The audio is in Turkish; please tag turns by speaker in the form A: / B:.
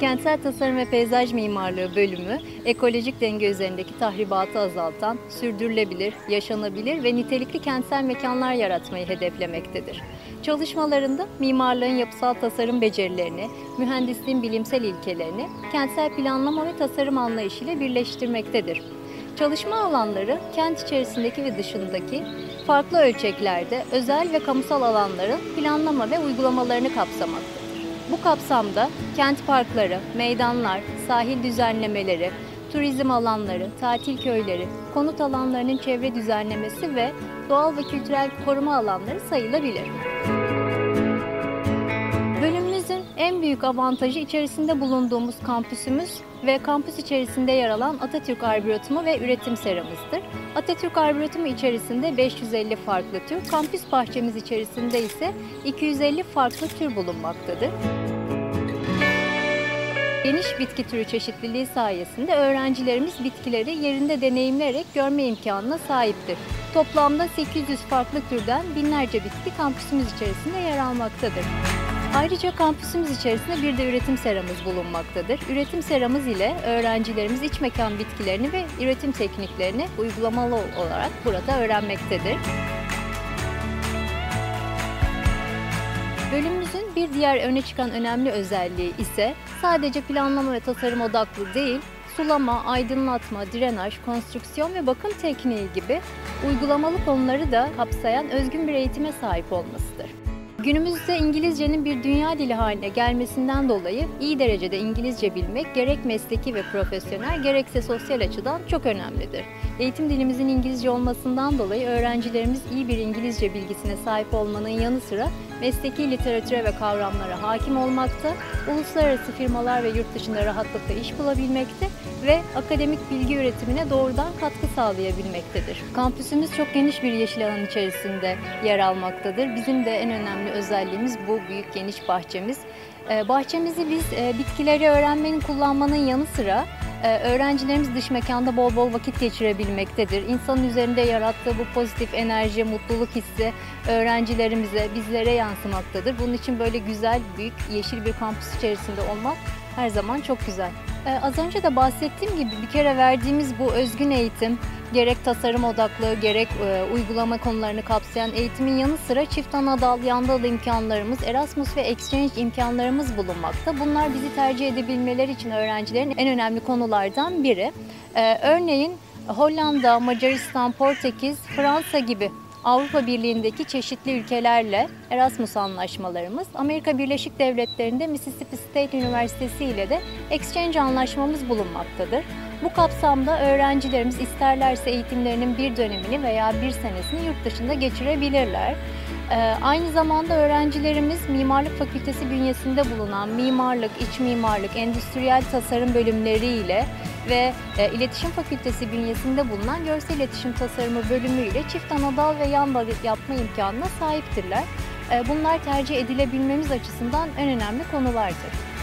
A: Kentsel Tasarım ve Peyzaj Mimarlığı bölümü, ekolojik denge üzerindeki tahribatı azaltan, sürdürülebilir, yaşanabilir ve nitelikli kentsel mekanlar yaratmayı hedeflemektedir. Çalışmalarında mimarlığın yapısal tasarım becerilerini, mühendisliğin bilimsel ilkelerini kentsel planlama ve tasarım anlayışıyla birleştirmektedir. Çalışma alanları kent içerisindeki ve dışındaki farklı ölçeklerde özel ve kamusal alanların planlama ve uygulamalarını kapsamaktadır. Bu kapsamda kent parkları, meydanlar, sahil düzenlemeleri, turizm alanları, tatil köyleri, konut alanlarının çevre düzenlemesi ve doğal ve kültürel koruma alanları sayılabilir. Büyük avantajı içerisinde bulunduğumuz kampüsümüz ve kampüs içerisinde yer alan Atatürk Arboretumu ve üretim seramızdır. Atatürk Arboretumu içerisinde 550 farklı tür, kampüs bahçemiz içerisinde ise 250 farklı tür bulunmaktadır. Geniş bitki türü çeşitliliği sayesinde öğrencilerimiz bitkileri yerinde deneyimleyerek görme imkanına sahiptir. Toplamda 800 farklı türden binlerce bitki kampüsümüz içerisinde yer almaktadır. Ayrıca kampüsümüz içerisinde bir de üretim seramız bulunmaktadır. Üretim seramız ile öğrencilerimiz iç mekan bitkilerini ve üretim tekniklerini uygulamalı olarak burada öğrenmektedir. Bölümümüzün bir diğer öne çıkan önemli özelliği ise sadece planlama ve tasarım odaklı değil, sulama, aydınlatma, drenaj, konstrüksiyon ve bakım tekniği gibi uygulamalı konuları da kapsayan özgün bir eğitime sahip olmasıdır. Günümüzde İngilizcenin bir dünya dili haline gelmesinden dolayı iyi derecede İngilizce bilmek gerek mesleki ve profesyonel gerekse sosyal açıdan çok önemlidir. Eğitim dilimizin İngilizce olmasından dolayı öğrencilerimiz iyi bir İngilizce bilgisine sahip olmanın yanı sıra mesleki literatüre ve kavramlara hakim olmakta, uluslararası firmalar ve yurt dışında rahatlıkla iş bulabilmekte ve akademik bilgi üretimine doğrudan katkı sağlayabilmektedir. Kampüsümüz çok geniş bir yeşil alan içerisinde yer almaktadır. Bizim de en önemli özelliğimiz bu büyük geniş bahçemiz. Ee, bahçemizi biz e, bitkileri öğrenmenin, kullanmanın yanı sıra e, öğrencilerimiz dış mekanda bol bol vakit geçirebilmektedir. İnsanın üzerinde yarattığı bu pozitif enerji, mutluluk hissi öğrencilerimize, bizlere yansımaktadır. Bunun için böyle güzel, büyük, yeşil bir kampüs içerisinde olmak her zaman çok güzel. Ee, az önce de bahsettiğim gibi bir kere verdiğimiz bu özgün eğitim, gerek tasarım odaklı, gerek e, uygulama konularını kapsayan eğitimin yanı sıra çift ana dal, yan dal imkanlarımız, Erasmus ve Exchange imkanlarımız bulunmakta. Bunlar bizi tercih edebilmeleri için öğrencilerin en önemli konulardan biri. Ee, örneğin Hollanda, Macaristan, Portekiz, Fransa gibi Avrupa Birliği'ndeki çeşitli ülkelerle Erasmus anlaşmalarımız, Amerika Birleşik Devletleri'nde Mississippi State Üniversitesi ile de exchange anlaşmamız bulunmaktadır. Bu kapsamda öğrencilerimiz isterlerse eğitimlerinin bir dönemini veya bir senesini yurt dışında geçirebilirler. Ee, aynı zamanda öğrencilerimiz Mimarlık Fakültesi bünyesinde bulunan mimarlık, iç mimarlık, endüstriyel tasarım bölümleri ile ve e, İletişim Fakültesi bünyesinde bulunan Görsel İletişim Tasarımı bölümü ile çift anadal ve yan dal yapma imkanına sahiptirler. E, bunlar tercih edilebilmemiz açısından en önemli konulardır.